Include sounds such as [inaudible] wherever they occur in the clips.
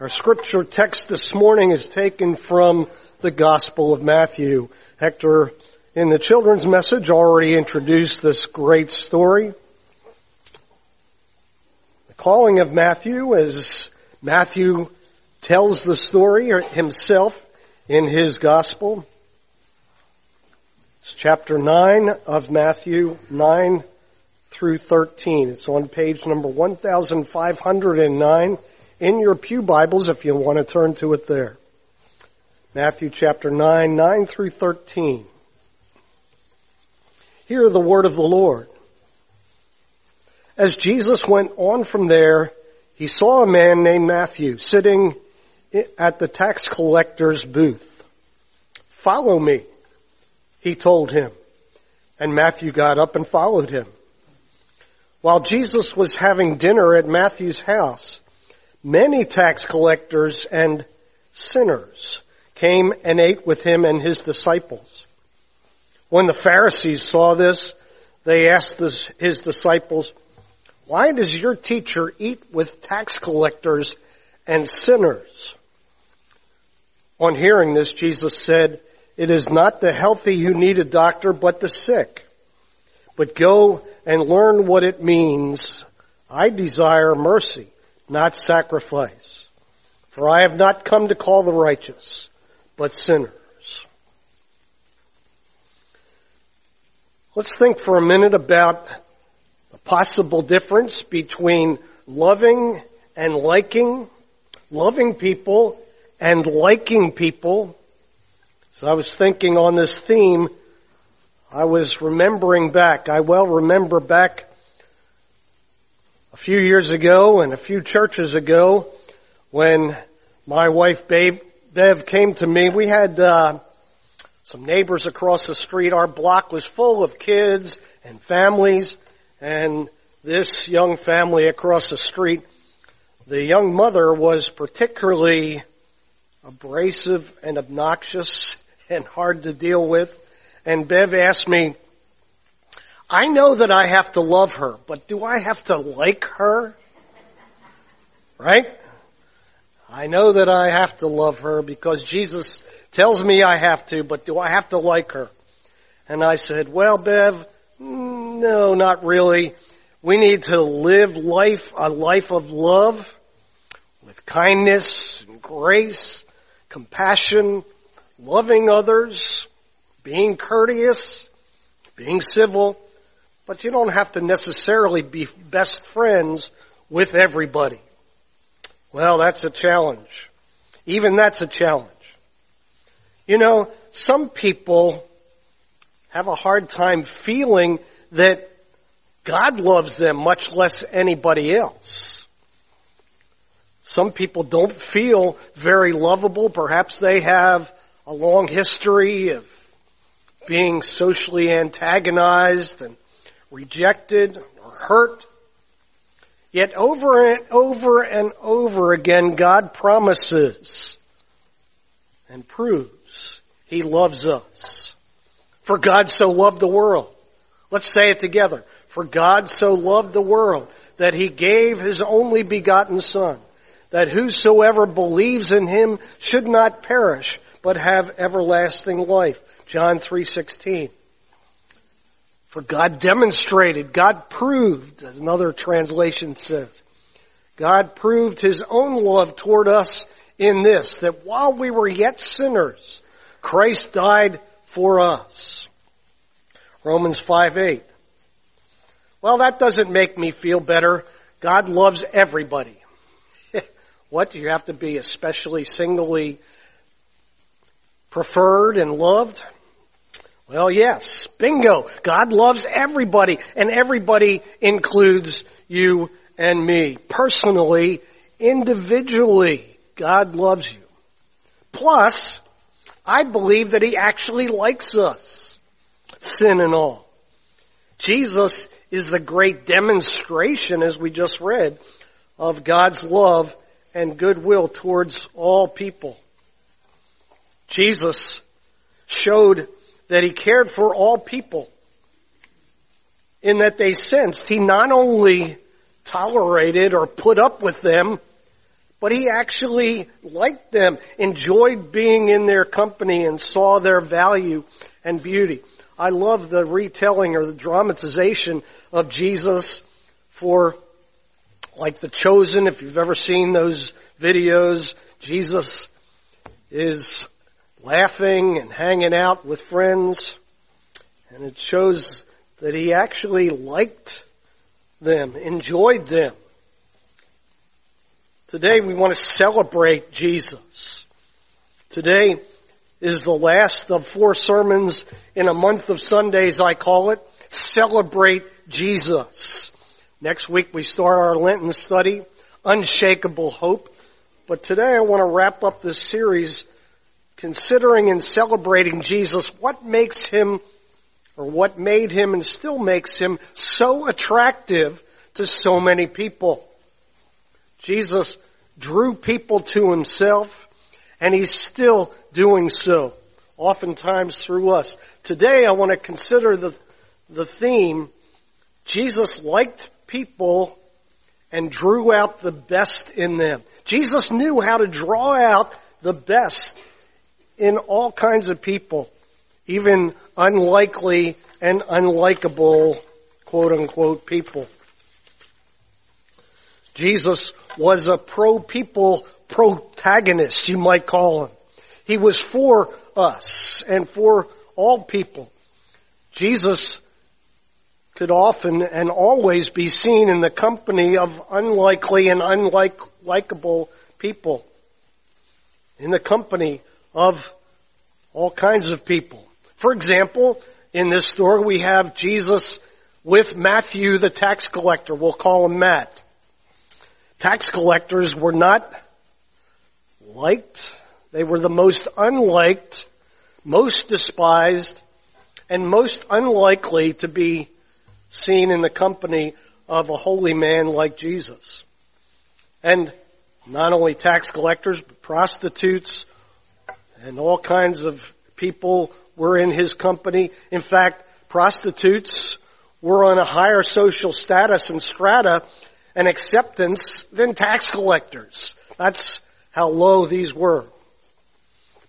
Our scripture text this morning is taken from the Gospel of Matthew. Hector, in the children's message, already introduced this great story. The calling of Matthew as Matthew tells the story himself in his Gospel. It's chapter 9 of Matthew, 9 through 13. It's on page number 1509 in your Pew Bibles if you want to turn to it there. Matthew chapter 9, 9 through 13. Hear the word of the Lord. As Jesus went on from there, he saw a man named Matthew sitting at the tax collector's booth. Follow me, he told him. And Matthew got up and followed him. While Jesus was having dinner at Matthew's house, many tax collectors and sinners came and ate with him and his disciples. When the Pharisees saw this, they asked his disciples, why does your teacher eat with tax collectors and sinners? On hearing this, Jesus said, it is not the healthy who need a doctor, but the sick. But go and learn what it means. I desire mercy not sacrifice. For I have not come to call the righteous, but sinners. Let's think for a minute about the possible difference between loving and liking, loving people and liking people. So I was thinking on this theme, I was remembering back, I well remember back a few years ago and a few churches ago when my wife Babe, Bev came to me. We had uh, some neighbors across the street. Our block was full of kids and families, and this young family across the street, the young mother was particularly abrasive and obnoxious and hard to deal with. And Bev asked me, I know that I have to love her, but do I have to like her? Right? I know that I have to love her because Jesus tells me I have to, but do I have to like her? And I said, well, Bev, no, not really. We need to live life, a life of love with kindness and grace, compassion, loving others, being courteous, being civil, but you don't have to necessarily be best friends with everybody. Well, that's a challenge. Even that's a challenge. You know, some people have a hard time feeling that God loves them much less anybody else. Some people don't feel very lovable. Perhaps they have a long history of being socially antagonized and rejected or hurt. Yet over and over and over again, God promises and proves He loves us. For God so loved the world. Let's say it together. For God so loved the world that He gave His only begotten Son, that whosoever believes in Him should not perish, but have everlasting life. John 3.16. For God demonstrated, God proved, as another translation says, God proved His own love toward us in this, that while we were yet sinners, Christ died for us. Romans 5 8. Well, that doesn't make me feel better. God loves everybody. [laughs] what? Do you have to be especially singly preferred and loved? Well, yes. Bingo. God loves everybody and everybody includes you and me. Personally, individually, God loves you. Plus, I believe that He actually likes us. Sin and all. Jesus is the great demonstration, as we just read, of God's love and goodwill towards all people. Jesus showed that he cared for all people in that they sensed he not only tolerated or put up with them, but he actually liked them, enjoyed being in their company and saw their value and beauty. I love the retelling or the dramatization of Jesus for like the chosen, if you've ever seen those videos, Jesus is laughing and hanging out with friends and it shows that he actually liked them, enjoyed them. Today we want to celebrate Jesus. Today is the last of four sermons in a month of Sundays, I call it. Celebrate Jesus. Next week we start our Lenten study, Unshakable Hope. But today I want to wrap up this series considering and celebrating Jesus, what makes him or what made him and still makes him so attractive to so many people. Jesus drew people to himself and he's still doing so, oftentimes through us. Today I want to consider the, the theme, Jesus liked people and drew out the best in them. Jesus knew how to draw out the best in all kinds of people, even unlikely and unlikable quote unquote people. Jesus was a pro-people protagonist, you might call him. He was for us and for all people. Jesus could often and always be seen in the company of unlikely and unlikable people. In the company of all kinds of people. For example, in this story we have Jesus with Matthew the tax collector. We'll call him Matt. Tax collectors were not liked. They were the most unliked, most despised, and most unlikely to be seen in the company of a holy man like Jesus. And not only tax collectors, but prostitutes and all kinds of people were in his company. In fact, prostitutes were on a higher social status and strata and acceptance than tax collectors. That's how low these were.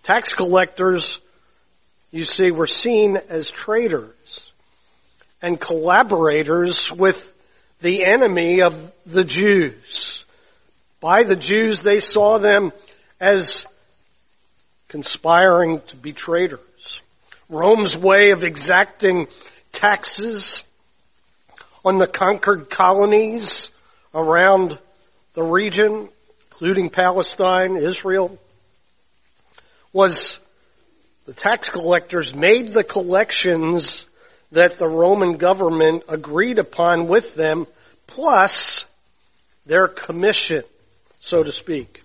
Tax collectors, you see, were seen as traitors and collaborators with the enemy of the Jews. By the Jews, they saw them as conspiring to be traitors. Rome's way of exacting taxes on the conquered colonies around the region, including Palestine, Israel, was the tax collectors made the collections that the Roman government agreed upon with them, plus their commission, so to speak.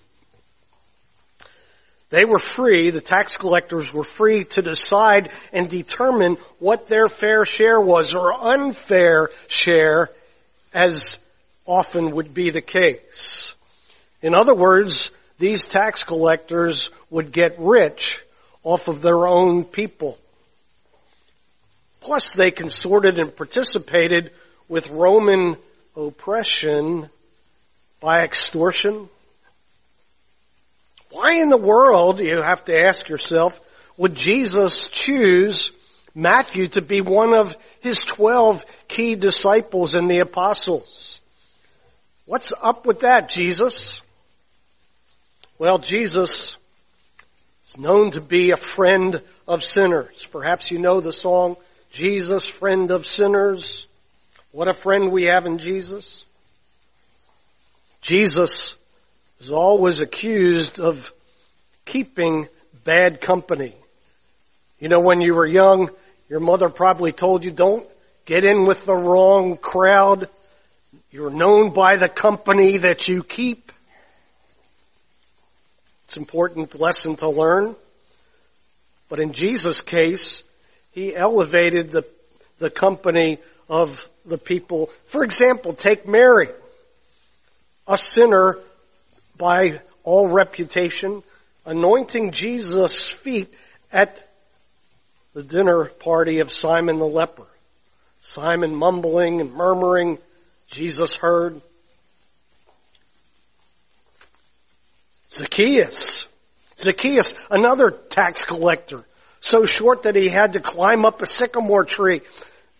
They were free, the tax collectors were free to decide and determine what their fair share was or unfair share as often would be the case. In other words, these tax collectors would get rich off of their own people. Plus they consorted and participated with Roman oppression by extortion. Why in the world, you have to ask yourself, would Jesus choose Matthew to be one of his twelve key disciples and the apostles? What's up with that, Jesus? Well, Jesus is known to be a friend of sinners. Perhaps you know the song, Jesus, friend of sinners. What a friend we have in Jesus. Jesus is always accused of keeping bad company. You know, when you were young, your mother probably told you don't get in with the wrong crowd. You're known by the company that you keep. It's an important lesson to learn. But in Jesus' case, he elevated the, the company of the people. For example, take Mary, a sinner by all reputation, anointing Jesus' feet at the dinner party of Simon the leper. Simon mumbling and murmuring, Jesus heard. Zacchaeus. Zacchaeus, another tax collector, so short that he had to climb up a sycamore tree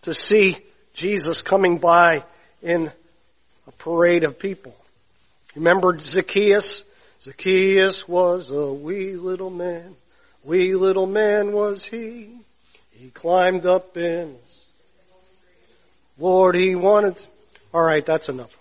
to see Jesus coming by in a parade of people. Remember Zacchaeus? Zacchaeus was a wee little man. Wee little man was he. He climbed up in. Lord, he wanted. All right, that's enough.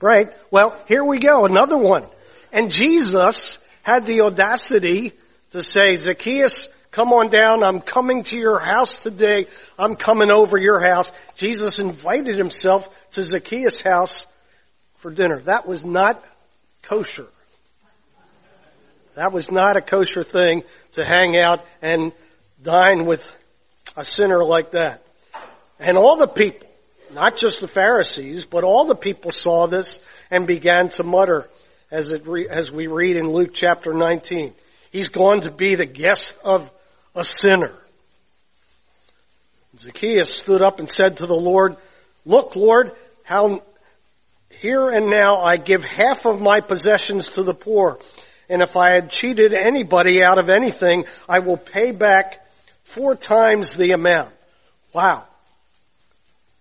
Right? Well, here we go. Another one. And Jesus had the audacity to say, Zacchaeus, come on down. I'm coming to your house today. I'm coming over your house. Jesus invited himself to Zacchaeus' house for dinner. That was not kosher. That was not a kosher thing to hang out and dine with a sinner like that. And all the people, not just the Pharisees, but all the people saw this and began to mutter as it re, as we read in Luke chapter 19. He's going to be the guest of a sinner. Zacchaeus stood up and said to the Lord, look Lord, how here and now I give half of my possessions to the poor. And if I had cheated anybody out of anything, I will pay back four times the amount. Wow.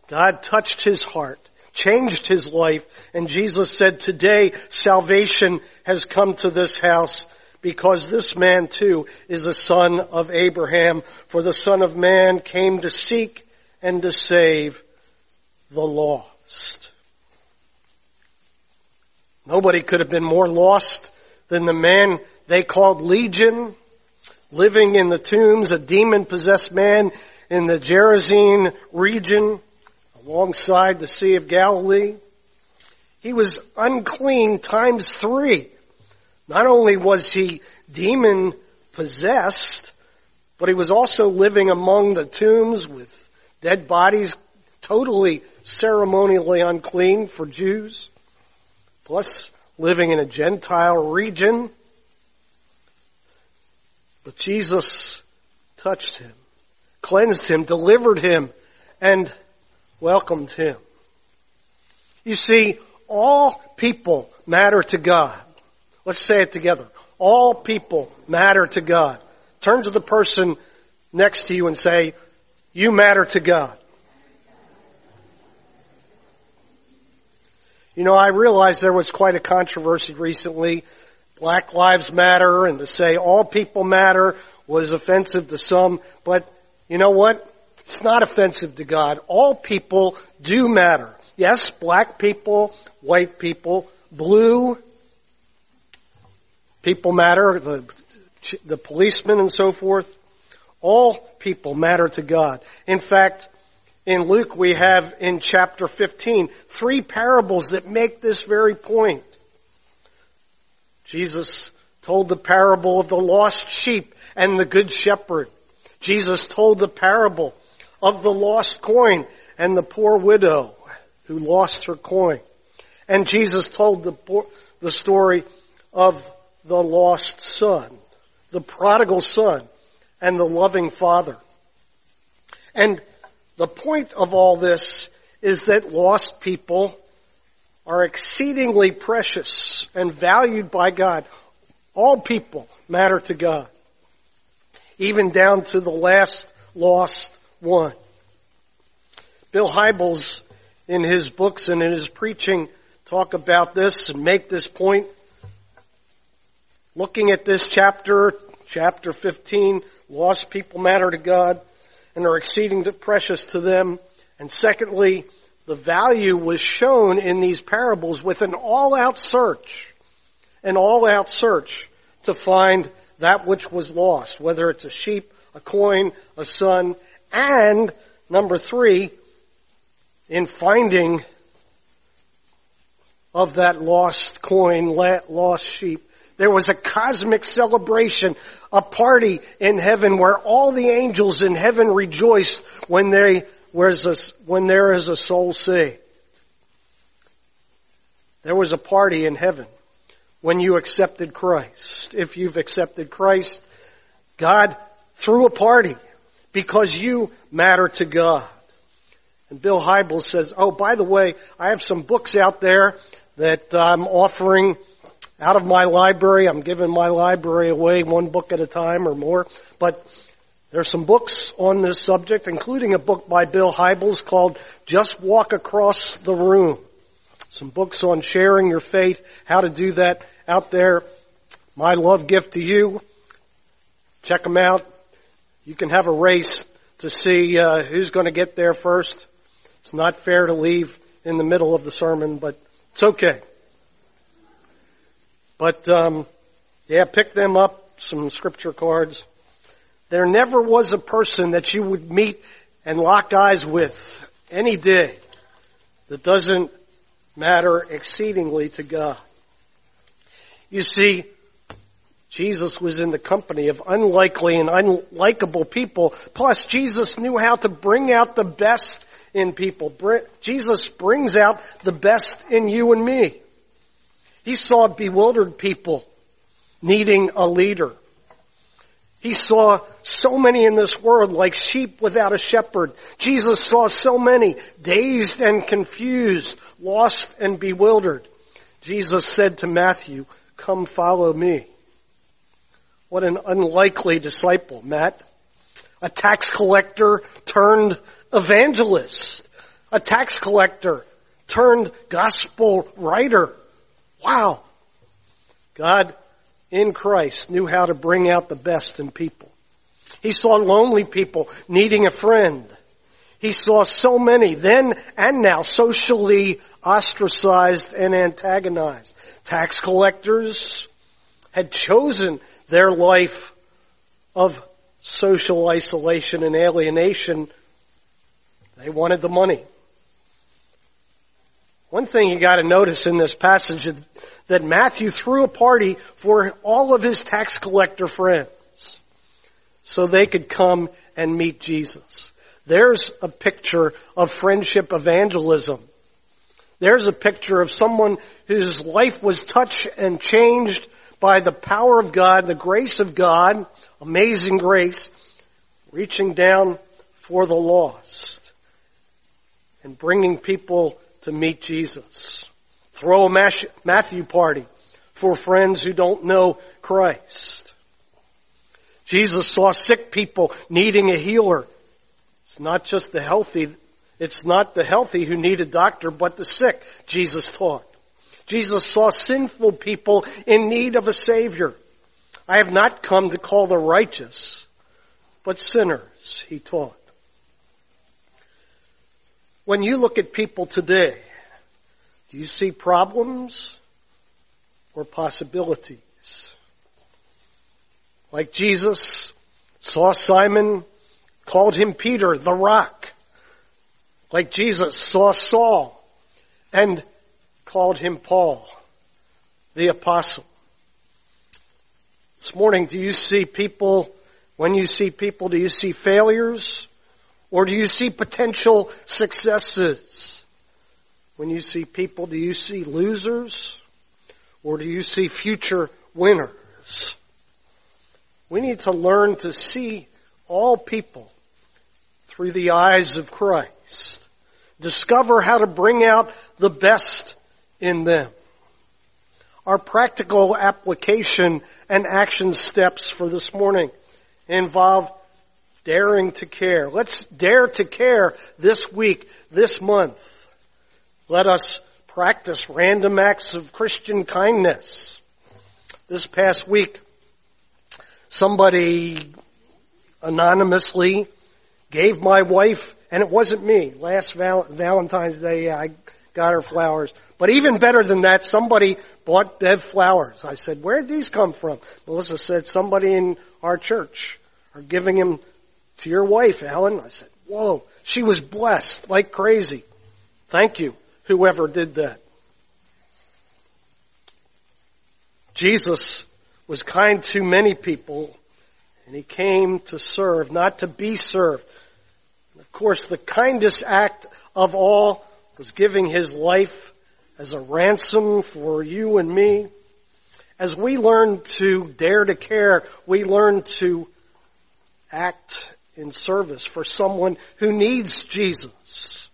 God touched his heart, changed his life, and Jesus said, today salvation has come to this house because this man too is a son of Abraham, for the son of man came to seek and to save the lost. Nobody could have been more lost than the man they called Legion, living in the tombs, a demon possessed man in the Gerasene region alongside the Sea of Galilee. He was unclean times three. Not only was he demon possessed, but he was also living among the tombs with dead bodies, totally ceremonially unclean for Jews plus living in a Gentile region. But Jesus touched him, cleansed him, delivered him, and welcomed him. You see, all people matter to God. Let's say it together. All people matter to God. Turn to the person next to you and say, you matter to God. You know, I realize there was quite a controversy recently. Black Lives Matter and to say all people matter was offensive to some, but you know what? It's not offensive to God. All people do matter. Yes, black people, white people, blue people matter, the, the policemen and so forth. All people matter to God. In fact, in Luke we have in chapter 15 three parables that make this very point. Jesus told the parable of the lost sheep and the good shepherd. Jesus told the parable of the lost coin and the poor widow who lost her coin. And Jesus told the, the story of the lost son, the prodigal son, and the loving father. And the point of all this is that lost people are exceedingly precious and valued by God. All people matter to God. Even down to the last lost one. Bill Hybels in his books and in his preaching talk about this and make this point. Looking at this chapter, chapter 15, lost people matter to God and are exceeding precious to them. And secondly, the value was shown in these parables with an all-out search, an all-out search to find that which was lost, whether it's a sheep, a coin, a son, and number three, in finding of that lost coin, lost sheep, there was a cosmic celebration, a party in heaven where all the angels in heaven rejoiced when they a, when there is a soul saved. There was a party in heaven when you accepted Christ. If you've accepted Christ, God threw a party because you matter to God. And Bill Hybels says, oh, by the way, I have some books out there that I'm offering out of my library. I'm giving my library away one book at a time or more. But there's some books on this subject, including a book by Bill Hybels called Just Walk Across the Room. Some books on sharing your faith, how to do that out there. My love gift to you. Check them out. You can have a race to see uh, who's going to get there first. It's not fair to leave in the middle of the sermon, but it's okay. But um, yeah, pick them up. Some scripture cards. There never was a person that you would meet and lock eyes with any day that doesn't matter exceedingly to God. You see, Jesus was in the company of unlikely and unlikable people. Plus, Jesus knew how to bring out the best in people. Jesus brings out the best in you and me. He saw bewildered people needing a leader. He saw so many in this world like sheep without a shepherd. Jesus saw so many dazed and confused, lost and bewildered. Jesus said to Matthew, come follow me. What an unlikely disciple, Matt. A tax collector turned evangelist. A tax collector turned gospel writer. Wow. God in Christ knew how to bring out the best in people. He saw lonely people needing a friend. He saw so many then and now socially ostracized and antagonized. Tax collectors had chosen their life of social isolation and alienation. They wanted the money. One thing you gotta notice in this passage is that Matthew threw a party for all of his tax collector friends so they could come and meet Jesus. There's a picture of friendship evangelism. There's a picture of someone whose life was touched and changed by the power of God, the grace of God, amazing grace, reaching down for the lost and bringing people to meet Jesus. Throw a Matthew party for friends who don't know Christ. Jesus saw sick people needing a healer. It's not just the healthy, it's not the healthy who need a doctor, but the sick, Jesus taught. Jesus saw sinful people in need of a Savior. I have not come to call the righteous, but sinners, he taught. When you look at people today, do you see problems or possibilities? Like Jesus saw Simon, called him Peter, the rock. Like Jesus saw Saul and called him Paul, the apostle. This morning, do you see people, when you see people, do you see failures or do you see potential successes? When you see people, do you see losers or do you see future winners? We need to learn to see all people through the eyes of Christ. Discover how to bring out the best in them. Our practical application and action steps for this morning involve daring to care. Let's dare to care this week, this month. Let us practice random acts of Christian kindness. This past week, somebody anonymously gave my wife, and it wasn't me, last val- Valentine's Day, I got her flowers. But even better than that, somebody bought Bev flowers. I said, where did these come from? Melissa said, somebody in our church are giving them to your wife, Alan. I said, whoa, she was blessed like crazy. Thank you, whoever did that. Jesus was kind to many people and he came to serve, not to be served. And of course, the kindest act of all was giving his life as a ransom for you and me. As we learn to dare to care, we learn to act in service for someone who needs Jesus.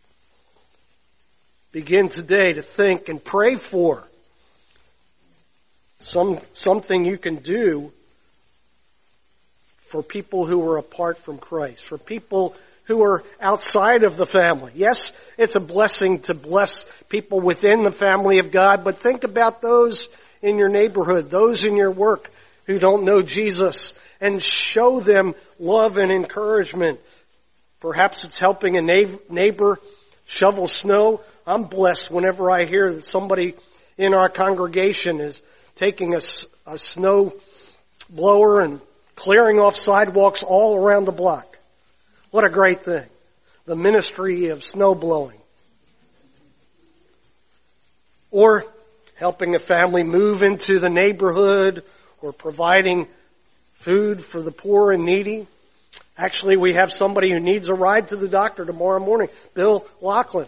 Begin today to think and pray for some, something you can do for people who are apart from Christ, for people who are outside of the family. Yes, it's a blessing to bless people within the family of God, but think about those in your neighborhood, those in your work who don't know Jesus, and show them love and encouragement. Perhaps it's helping a neighbor shovel snow. I'm blessed whenever I hear that somebody in our congregation is taking a, a snow blower and clearing off sidewalks all around the block. What a great thing. The ministry of snow blowing. Or helping a family move into the neighborhood or providing food for the poor and needy. Actually, we have somebody who needs a ride to the doctor tomorrow morning. Bill Lachlan.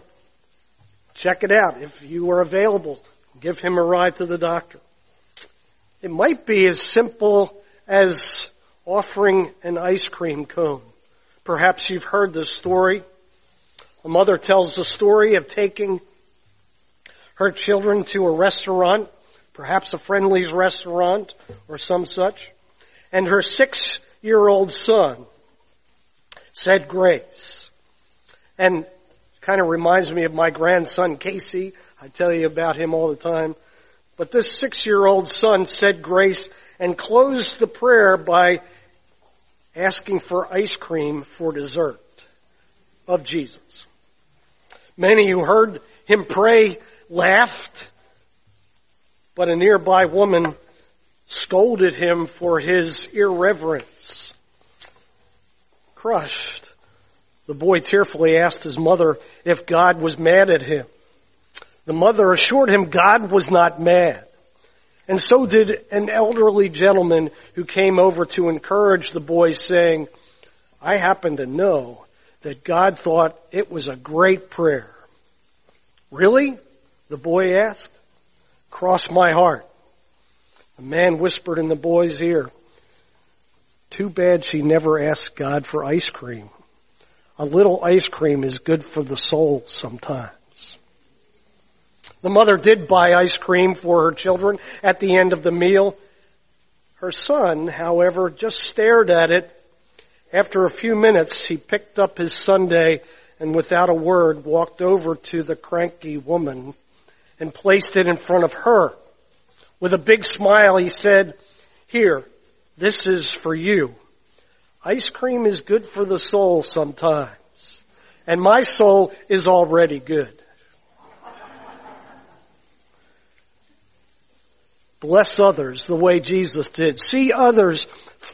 Check it out. If you are available, give him a ride to the doctor. It might be as simple as offering an ice cream cone. Perhaps you've heard this story. A mother tells the story of taking her children to a restaurant, perhaps a Friendly's restaurant or some such, and her six-year-old son said grace. And kind of reminds me of my grandson Casey. I tell you about him all the time. But this six-year-old son said grace and closed the prayer by asking for ice cream for dessert of Jesus. Many who heard him pray laughed, but a nearby woman scolded him for his irreverence. Crushed, the boy tearfully asked his mother if God was mad at him. The mother assured him God was not mad. And so did an elderly gentleman who came over to encourage the boy saying, I happen to know that God thought it was a great prayer. Really? The boy asked. Cross my heart. The man whispered in the boy's ear, too bad she never asked God for ice cream. A little ice cream is good for the soul sometimes. The mother did buy ice cream for her children at the end of the meal. Her son, however, just stared at it. After a few minutes, he picked up his sundae and without a word walked over to the cranky woman and placed it in front of her. With a big smile, he said, here, this is for you. Ice cream is good for the soul sometimes. And my soul is already good. Bless others the way Jesus did. See others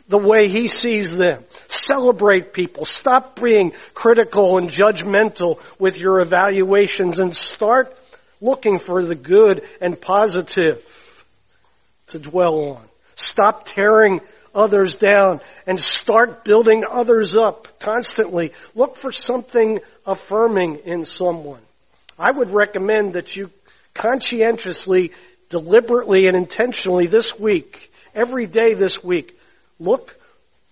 the way He sees them. Celebrate people. Stop being critical and judgmental with your evaluations and start looking for the good and positive to dwell on. Stop tearing others down and start building others up constantly. Look for something affirming in someone. I would recommend that you conscientiously deliberately and intentionally this week, every day this week, look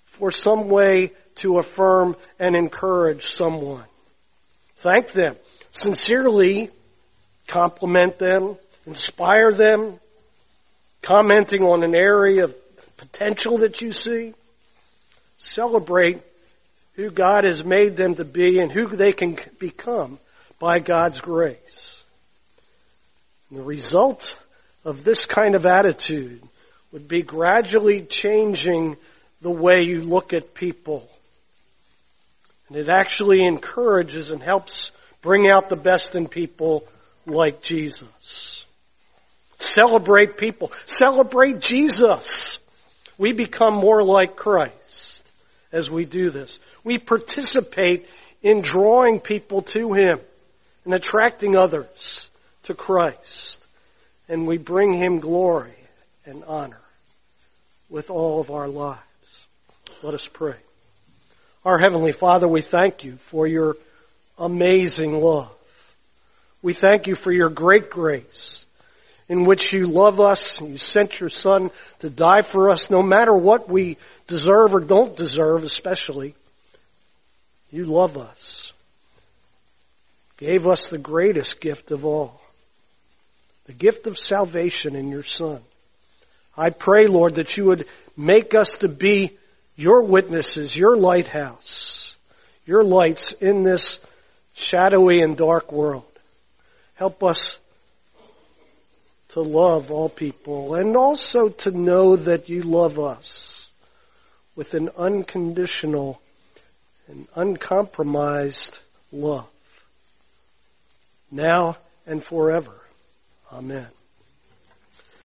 for some way to affirm and encourage someone. Thank them. Sincerely compliment them, inspire them, commenting on an area of potential that you see. Celebrate who God has made them to be and who they can become by God's grace. And the result of this kind of attitude would be gradually changing the way you look at people. And it actually encourages and helps bring out the best in people like Jesus. Celebrate people. Celebrate Jesus. We become more like Christ as we do this. We participate in drawing people to Him and attracting others to Christ and we bring him glory and honor with all of our lives. Let us pray. Our Heavenly Father, we thank you for your amazing love. We thank you for your great grace in which you love us and you sent your Son to die for us no matter what we deserve or don't deserve especially. You love us. Gave us the greatest gift of all the gift of salvation in your Son. I pray, Lord, that you would make us to be your witnesses, your lighthouse, your lights in this shadowy and dark world. Help us to love all people and also to know that you love us with an unconditional and uncompromised love now and forever. Amen.